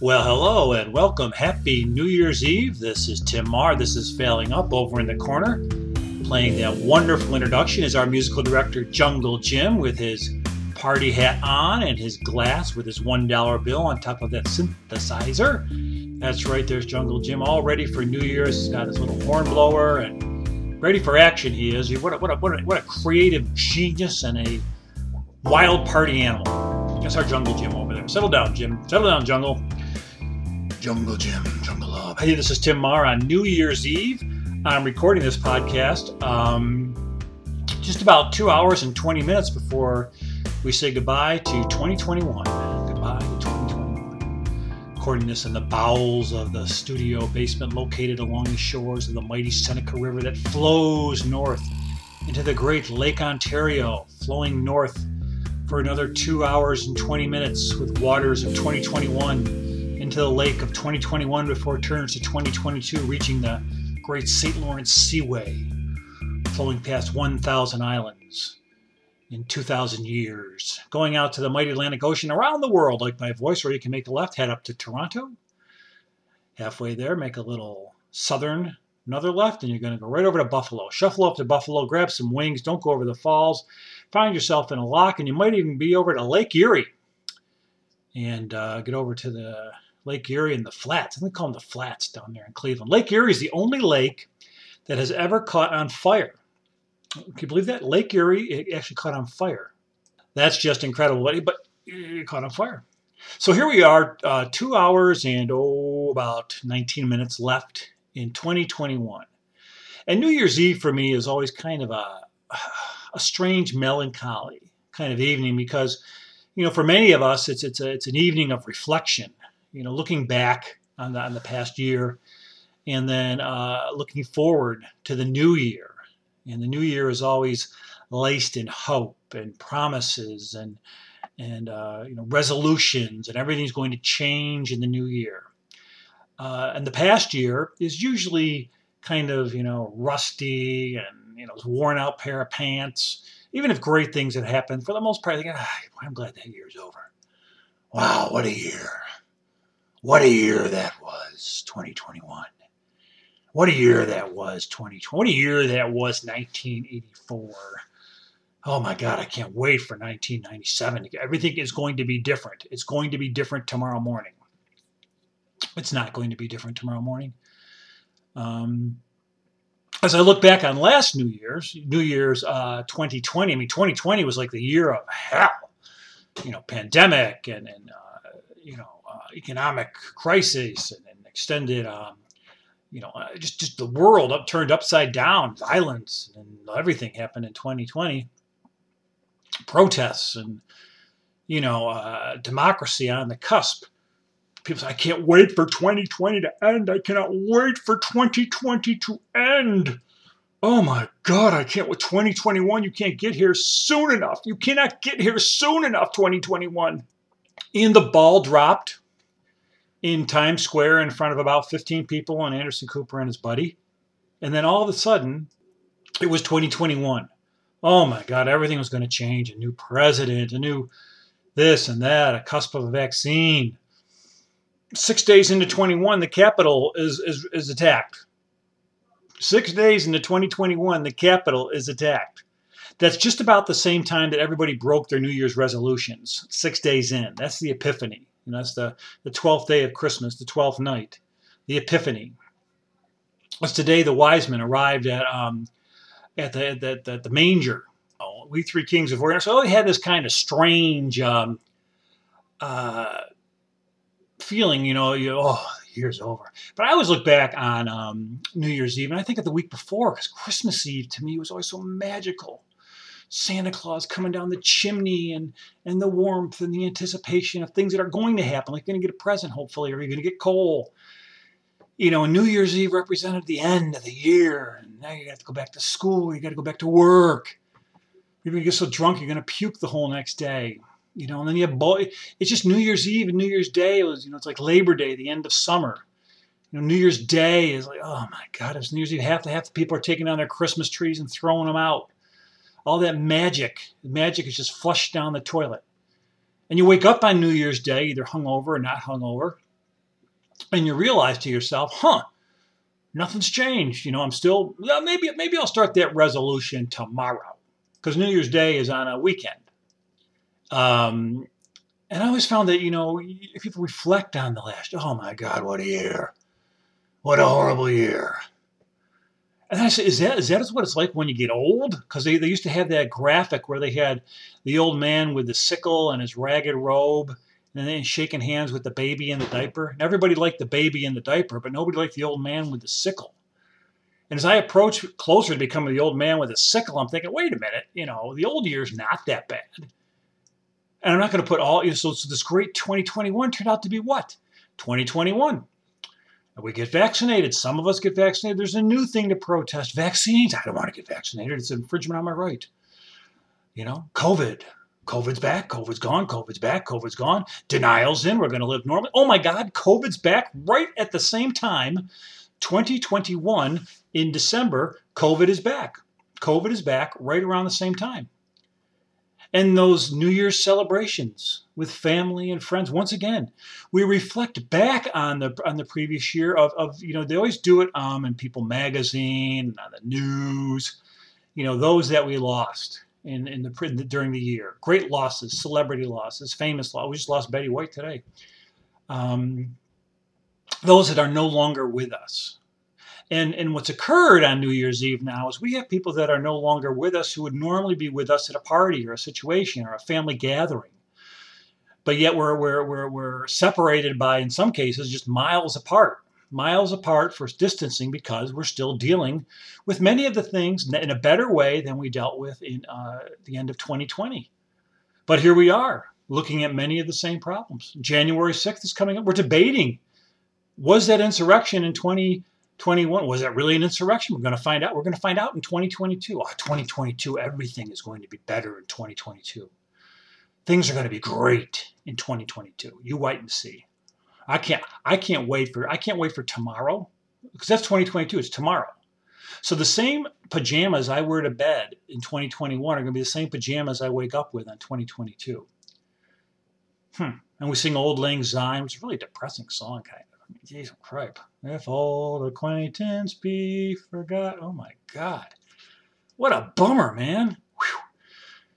Well, hello and welcome. Happy New Year's Eve. This is Tim Mahar. This is Failing Up over in the corner. Playing that wonderful introduction is our musical director, Jungle Jim, with his party hat on and his glass with his $1 bill on top of that synthesizer. That's right, there's Jungle Jim, all ready for New Year's. He's got his little horn blower and ready for action. He is. What a, what a, what a, what a creative genius and a wild party animal. That's our Jungle Jim over there. Settle down, Jim. Settle down, Jungle. Jungle Jim, Jungle Love. Hey, this is Tim Mahar on New Year's Eve. I'm recording this podcast um, just about two hours and 20 minutes before we say goodbye to 2021. Goodbye to 2021. Recording this in the bowels of the studio basement located along the shores of the mighty Seneca River that flows north into the great Lake Ontario, flowing north for another two hours and 20 minutes with waters of 2021 into the lake of 2021 before it turns to 2022, reaching the great St. Lawrence Seaway, flowing past 1,000 islands in 2,000 years, going out to the mighty Atlantic Ocean around the world, like my voice, where you can make a left, head up to Toronto. Halfway there, make a little southern, another left, and you're going to go right over to Buffalo. Shuffle up to Buffalo, grab some wings, don't go over the falls, find yourself in a lock, and you might even be over to Lake Erie and uh, get over to the Lake Erie and the flats. I think they call them the flats down there in Cleveland. Lake Erie is the only lake that has ever caught on fire. Can you believe that? Lake Erie actually caught on fire. That's just incredible. But it caught on fire. So here we are, uh, two hours and oh, about 19 minutes left in 2021. And New Year's Eve for me is always kind of a, a strange melancholy kind of evening because, you know, for many of us, it's it's a, it's an evening of reflection you know, looking back on the, on the past year and then uh, looking forward to the new year. And the new year is always laced in hope and promises and and uh, you know resolutions and everything's going to change in the new year. Uh, and the past year is usually kind of you know rusty and you know worn out pair of pants. Even if great things had happened, for the most part, I think ah, I'm glad that year's over. Wow, what a year! What a year that was, 2021. What a year that was, 2020. What a year that was, 1984. Oh my God, I can't wait for 1997. Everything is going to be different. It's going to be different tomorrow morning. It's not going to be different tomorrow morning. Um, as I look back on last New Year's, New Year's uh, 2020, I mean, 2020 was like the year of hell. You know, pandemic and, and uh, you know, economic crisis and, and extended, um, you know, uh, just just the world up turned upside down, violence and everything happened in 2020, protests and you know, uh, democracy on the cusp. People say, I can't wait for 2020 to end. I cannot wait for 2020 to end. Oh my God, I can't with 2021. You can't get here soon enough. You cannot get here soon enough, 2021. And the ball dropped in Times Square in front of about 15 people and Anderson Cooper and his buddy. And then all of a sudden, it was 2021. Oh my God, everything was going to change. A new president, a new this and that, a cusp of a vaccine. Six days into 21, the Capitol is, is, is attacked. Six days into 2021, the Capitol is attacked. That's just about the same time that everybody broke their New Year's resolutions, six days in. That's the Epiphany. And that's the, the 12th day of Christmas, the 12th night, the Epiphany. It's today the wise men arrived at um, at the, the, the, the manger. Oh, we three kings of Orient. So they had this kind of strange um, uh, feeling, you know, you oh, year's over. But I always look back on um, New Year's Eve, and I think of the week before, because Christmas Eve to me was always so magical. Santa Claus coming down the chimney and, and the warmth and the anticipation of things that are going to happen, like you're going to get a present, hopefully, or you're going to get coal. You know, New Year's Eve represented the end of the year, and now you have to go back to school, you got to go back to work. You're going to get so drunk you're going to puke the whole next day. You know, and then you have boy. It's just New Year's Eve and New Year's Day. It was, you know, it's like Labor Day, the end of summer. You know, New Year's Day is like, oh my God, it's New Year's Eve. Half the half the people are taking down their Christmas trees and throwing them out all that magic, magic is just flushed down the toilet. And you wake up on New Year's Day, either hungover or not hungover, and you realize to yourself, huh, nothing's changed. You know, I'm still well, maybe maybe I'll start that resolution tomorrow because New Year's Day is on a weekend. Um, and I always found that you know if people reflect on the last, oh my God, what a year, what a horrible year. And I said, is that is that what it's like when you get old? Because they, they used to have that graphic where they had the old man with the sickle and his ragged robe, and then shaking hands with the baby in the diaper. And everybody liked the baby in the diaper, but nobody liked the old man with the sickle. And as I approach closer to becoming the old man with a sickle, I'm thinking, wait a minute, you know, the old year's not that bad. And I'm not going to put all, you know, so, so this great 2021 turned out to be what? 2021. We get vaccinated. Some of us get vaccinated. There's a new thing to protest vaccines. I don't want to get vaccinated. It's an infringement on my right. You know, COVID. COVID's back, COVID's gone, COVID's back, COVID's gone. Denial's in, we're going to live normally. Oh my God, COVID's back right at the same time. 2021 in December, COVID is back. COVID is back right around the same time. And those New Year's celebrations with family and friends, once again, we reflect back on the on the previous year of, of you know, they always do it um, in People magazine, and on the news, you know, those that we lost in, in the during the year. Great losses, celebrity losses, famous loss. We just lost Betty White today. Um, those that are no longer with us. And, and what's occurred on New Year's Eve now is we have people that are no longer with us who would normally be with us at a party or a situation or a family gathering. But yet we're, we're, we're, we're separated by, in some cases, just miles apart miles apart for distancing because we're still dealing with many of the things in a better way than we dealt with in uh, the end of 2020. But here we are looking at many of the same problems. January 6th is coming up. We're debating was that insurrection in 2021? Was that really an insurrection? We're going to find out. We're going to find out in 2022. Oh, 2022, everything is going to be better in 2022. Things are going to be great in 2022. You wait and see. I can't I can't wait for I can't wait for tomorrow because that's 2022. It's tomorrow. So the same pajamas I wear to bed in 2021 are going to be the same pajamas I wake up with in 2022. Hmm. And we sing Auld Lang Syne, it's a really depressing song, kind of. Geez, cripe. If old acquaintance be forgot. Oh my God. What a bummer, man. Whew.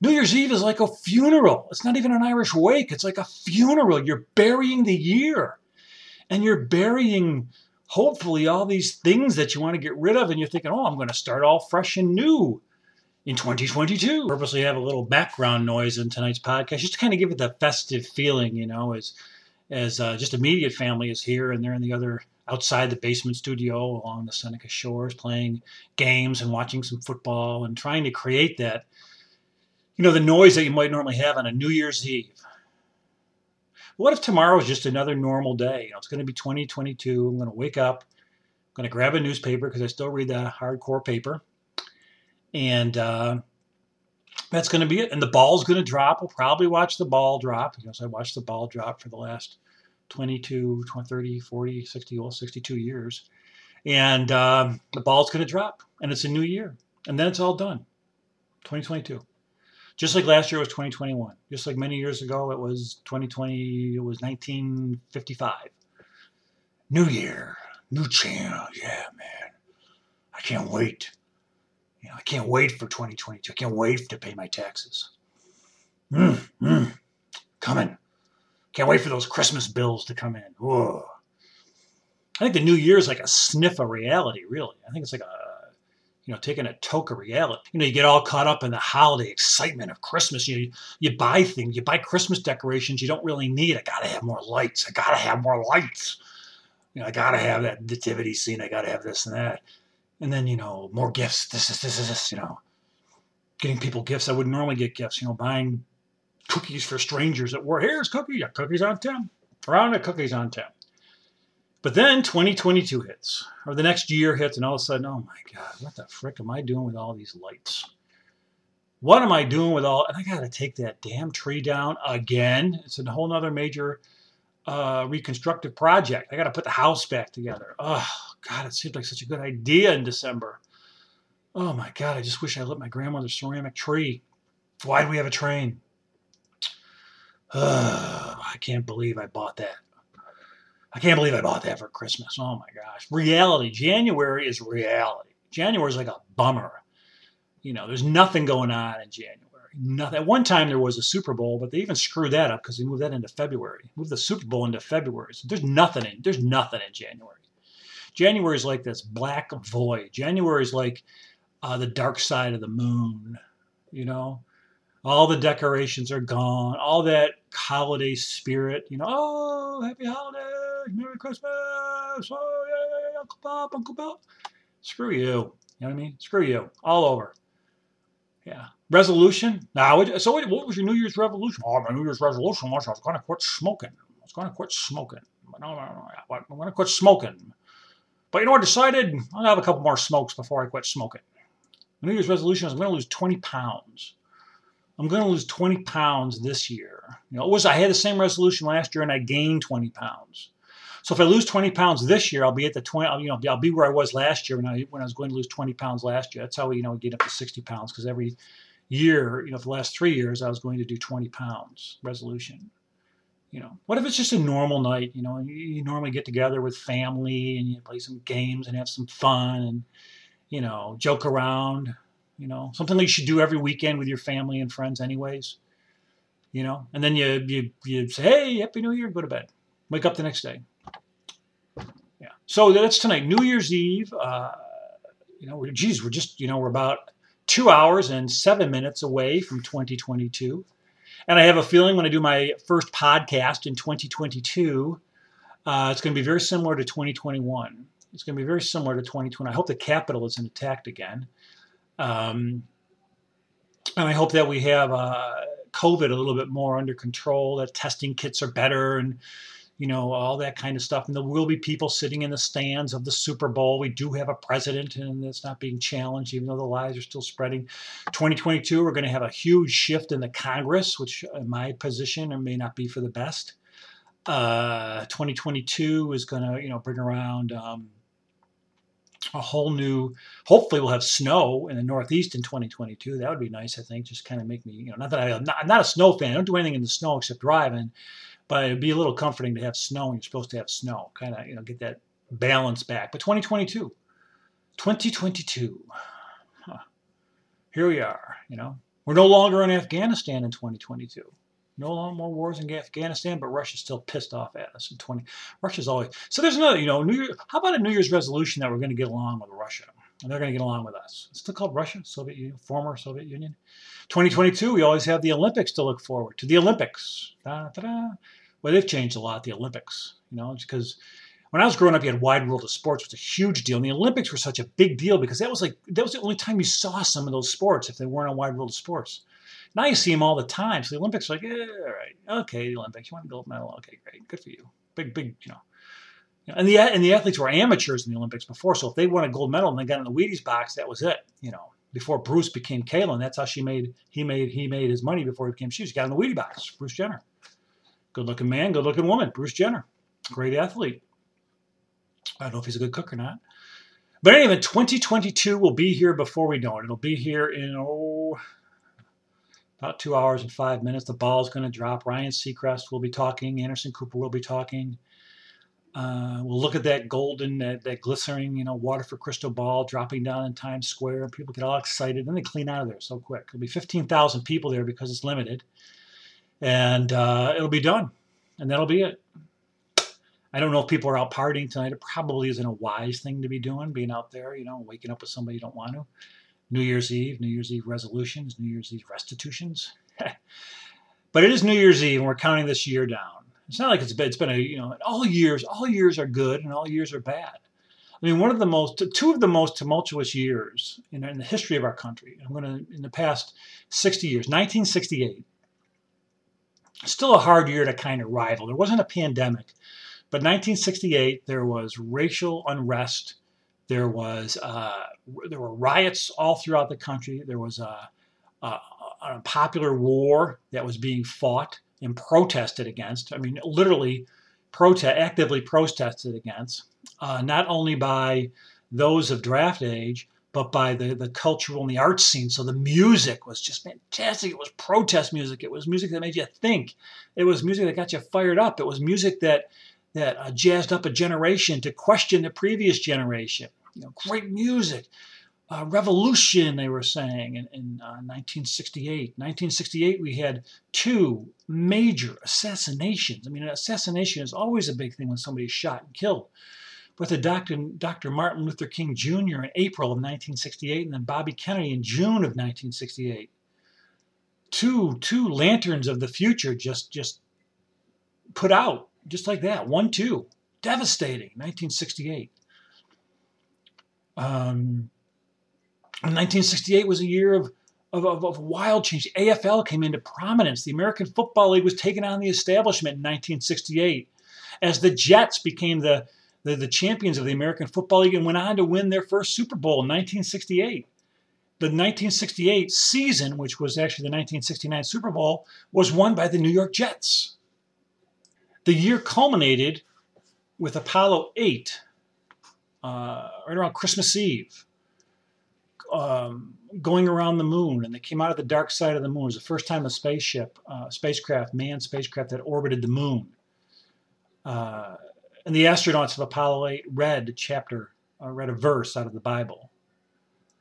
New Year's Eve is like a funeral. It's not even an Irish wake, it's like a funeral. You're burying the year. And you're burying, hopefully, all these things that you want to get rid of. And you're thinking, oh, I'm going to start all fresh and new in 2022. Purposely have a little background noise in tonight's podcast just to kind of give it that festive feeling, you know, as as uh, just immediate family is here and they're in the other outside the basement studio along the Seneca shores playing games and watching some football and trying to create that you know, the noise that you might normally have on a New Year's Eve. What if tomorrow is just another normal day? You know, it's going to be 2022. I'm going to wake up. I'm going to grab a newspaper because I still read the hardcore paper. And uh, that's going to be it. And the ball's going to drop. We'll probably watch the ball drop because I watched the ball drop for the last 22, 20, 30, 40, 60, well, 62 years. And um, the ball's going to drop. And it's a new year. And then it's all done. 2022 just like last year was 2021 just like many years ago it was 2020 it was 1955 new year new channel yeah man i can't wait you know i can't wait for 2022 i can't wait to pay my taxes mm, mm, coming can't wait for those christmas bills to come in i think the new year is like a sniff of reality really i think it's like a you know, taking a toke of reality. You know, you get all caught up in the holiday excitement of Christmas. You you buy things, you buy Christmas decorations you don't really need. I gotta have more lights. I gotta have more lights. You know, I gotta have that nativity scene. I gotta have this and that. And then, you know, more gifts. This is this is this, you know. Getting people gifts. I wouldn't normally get gifts, you know, buying cookies for strangers at work. Here's cookies. Yeah, cookies on 10. Around the cookies on 10. But then 2022 hits, or the next year hits, and all of a sudden, oh my God, what the frick am I doing with all these lights? What am I doing with all? And I got to take that damn tree down again. It's a whole nother major uh, reconstructive project. I got to put the house back together. Oh God, it seemed like such a good idea in December. Oh my God, I just wish I lit my grandmother's ceramic tree. Why do we have a train? Uh, I can't believe I bought that. I can't believe I bought that for Christmas. Oh my gosh. Reality. January is reality. January is like a bummer. You know, there's nothing going on in January. Nothing. At one time there was a Super Bowl, but they even screwed that up because they moved that into February. Moved the Super Bowl into February. So there's nothing in there's nothing in January. January is like this black void. January is like uh, the dark side of the moon. You know, all the decorations are gone. All that holiday spirit. You know, oh, happy holidays, Merry Christmas, oh yeah, Uncle Bob, Uncle Bill. Screw you. You know what I mean? Screw you. All over. Yeah. Resolution? Now, so what was your New Year's resolution? Oh, my New Year's resolution was I was going to quit smoking. I was going to quit smoking. I'm going to quit smoking. But you know I decided? I'm to have a couple more smokes before I quit smoking. My New Year's resolution is I'm to lose 20 pounds. I'm to lose 20 pounds this year. You know, it was I had the same resolution last year and I gained 20 pounds. So if I lose 20 pounds this year, I'll be at the 20. You know, I'll be where I was last year when I when I was going to lose 20 pounds last year. That's how we you know get up to 60 pounds because every year, you know, for the last three years, I was going to do 20 pounds resolution. You know, what if it's just a normal night? You know, you, you normally get together with family and you play some games and have some fun and you know joke around you know, something that you should do every weekend with your family and friends, anyways. You know, and then you you you say, "Hey, Happy New Year," go to bed, wake up the next day. Yeah. So that's tonight, New Year's Eve. Uh, you know, we're, geez, we're just you know we're about two hours and seven minutes away from 2022, and I have a feeling when I do my first podcast in 2022, uh, it's going to be very similar to 2021. It's going to be very similar to 2020. I hope the Capitol isn't attacked again. Um, and I hope that we have uh, COVID a little bit more under control, that testing kits are better and, you know, all that kind of stuff. And there will be people sitting in the stands of the Super Bowl. We do have a president and it's not being challenged, even though the lies are still spreading. 2022, we're going to have a huge shift in the Congress, which in my position may not be for the best. Uh, 2022 is going to, you know, bring around um, a whole new. Hopefully, we'll have snow in the Northeast in 2022. That would be nice. I think just kind of make me, you know, not that I, am not, I'm not a snow fan. I don't do anything in the snow except driving, but it'd be a little comforting to have snow. when You're supposed to have snow, kind of, you know, get that balance back. But 2022, 2022, huh. here we are. You know, we're no longer in Afghanistan in 2022. No more wars in Afghanistan, but Russia's still pissed off at us in 20. Russia's always so. There's another, you know, New Year. How about a New Year's resolution that we're going to get along with Russia, and they're going to get along with us? It's still called Russia, Soviet Union, former Soviet Union. 2022, we always have the Olympics to look forward to. The Olympics, da, da, da. well, they've changed a lot. The Olympics, you know, because when I was growing up, you had Wide World of Sports, which was a huge deal. And the Olympics were such a big deal because that was like that was the only time you saw some of those sports if they weren't on Wide World of Sports. Now you see them all the time. So the Olympics are like, yeah, all right, okay, the Olympics, you want a gold medal, okay, great, good for you. Big, big, you know. And the and the athletes were amateurs in the Olympics before, so if they won a gold medal and they got in the Wheaties box, that was it. You know, before Bruce became Caitlyn, that's how she made he made he made his money before he became she. She got in the Wheaties box. Bruce Jenner, good looking man, good looking woman. Bruce Jenner, great athlete. I don't know if he's a good cook or not. But anyway, 2022 will be here before we know it. It'll be here in oh about two hours and five minutes. The ball is going to drop. Ryan Seacrest will be talking. Anderson Cooper will be talking. Uh, we'll look at that golden, that, that glistening, you know, Waterford crystal ball dropping down in Times Square. And People get all excited, and they clean out of there so quick. There'll be 15,000 people there because it's limited, and uh, it'll be done, and that'll be it. I don't know if people are out partying tonight. It probably isn't a wise thing to be doing, being out there, you know, waking up with somebody you don't want to. New Year's Eve, New Year's Eve resolutions, New Year's Eve restitutions. but it is New Year's Eve, and we're counting this year down. It's not like it's been, it's been a, you know, all years, all years are good and all years are bad. I mean, one of the most, two of the most tumultuous years in, in the history of our country, I'm going to, in the past 60 years, 1968, still a hard year to kind of rival. There wasn't a pandemic, but 1968, there was racial unrest there was uh, there were riots all throughout the country. There was a, a, a popular war that was being fought and protested against. I mean, literally, protest actively protested against, uh, not only by those of draft age, but by the, the cultural and the art scene. So the music was just fantastic. It was protest music. It was music that made you think. It was music that got you fired up. It was music that that uh, jazzed up a generation to question the previous generation. You know, great music, uh, revolution, they were saying in, in uh, 1968. 1968, we had two major assassinations. I mean, an assassination is always a big thing when somebody's shot and killed. But the Dr. Dr. Martin Luther King Jr. in April of 1968, and then Bobby Kennedy in June of 1968. Two, two lanterns of the future just, just put out, just like that. One, two. Devastating, 1968. Um, 1968 was a year of, of, of, of, wild change. AFL came into prominence. The American Football League was taken on the establishment in 1968 as the Jets became the, the, the champions of the American Football League and went on to win their first Super Bowl in 1968. The 1968 season, which was actually the 1969 Super Bowl, was won by the New York Jets. The year culminated with Apollo 8, uh, right around Christmas Eve um, going around the moon, and they came out of the dark side of the moon. It was the first time a spaceship, uh, spacecraft, manned spacecraft that orbited the moon. Uh, and the astronauts of Apollo 8 read a chapter, uh, read a verse out of the Bible.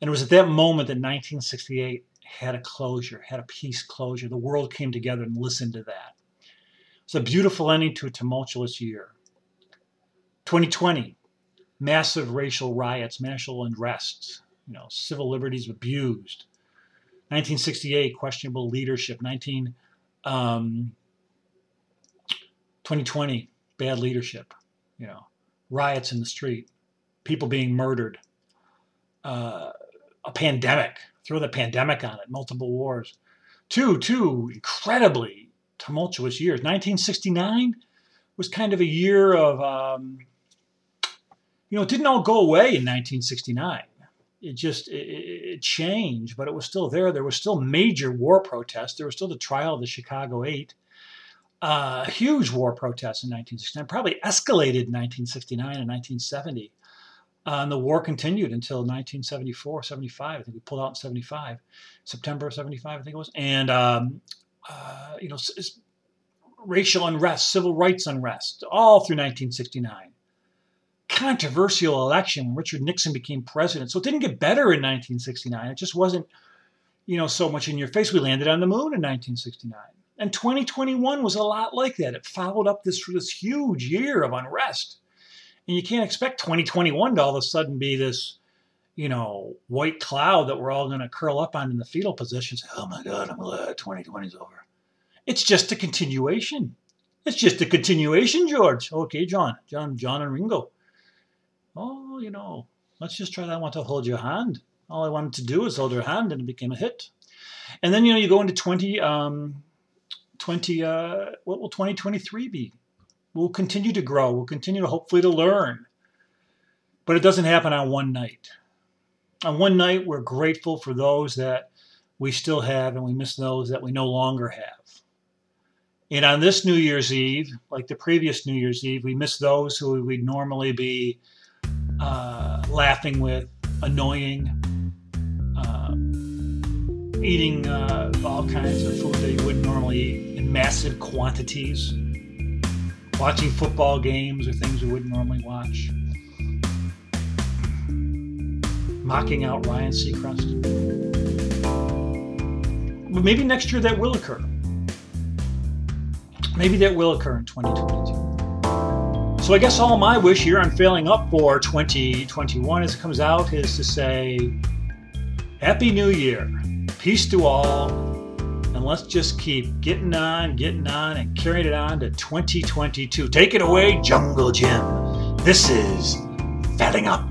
And it was at that moment that 1968 had a closure, had a peace closure. The world came together and listened to that. It's a beautiful ending to a tumultuous year. 2020, massive racial riots, racial unrest, you know, civil liberties abused. 1968, questionable leadership. 19, um, 2020, bad leadership. You know, riots in the street, people being murdered, uh, a pandemic. Throw the pandemic on it, multiple wars. Two, two incredibly tumultuous years. 1969 was kind of a year of, um, you know, it didn't all go away in 1969 it just it, it, changed, but it was still there. There was still major war protests. There was still the trial of the Chicago Eight, uh, huge war protests in 1969. Probably escalated in 1969 and 1970. Uh, and the war continued until 1974, 75. I think we pulled out in 75, September of 75, I think it was. And um, uh, you know, racial unrest, civil rights unrest, all through 1969 controversial election when Richard Nixon became president. So it didn't get better in 1969. It just wasn't, you know, so much in your face. We landed on the moon in 1969. And 2021 was a lot like that. It followed up this, this huge year of unrest. And you can't expect 2021 to all of a sudden be this, you know, white cloud that we're all going to curl up on in the fetal position. Say, oh my God, I'm glad 2020 is over. It's just a continuation. It's just a continuation, George. Okay, John, John, John and Ringo oh, you know, let's just try that. I want to hold your hand. All I wanted to do was hold her hand, and it became a hit. And then you know you go into 20, um, 20 uh, what will 2023 be? We'll continue to grow. We'll continue to hopefully to learn. But it doesn't happen on one night. On one night, we're grateful for those that we still have, and we miss those that we no longer have. And on this New Year's Eve, like the previous New Year's Eve, we miss those who we'd normally be uh, laughing with, annoying, uh, eating uh, all kinds of food that you wouldn't normally eat in massive quantities, watching football games or things you wouldn't normally watch, mocking out Ryan Seacrest. But maybe next year that will occur. Maybe that will occur in 2022. So I guess all my wish here on Failing Up for 2021 as it comes out is to say Happy New Year. Peace to all. And let's just keep getting on, getting on, and carrying it on to 2022. Take it away, Jungle Jim. This is Failing Up.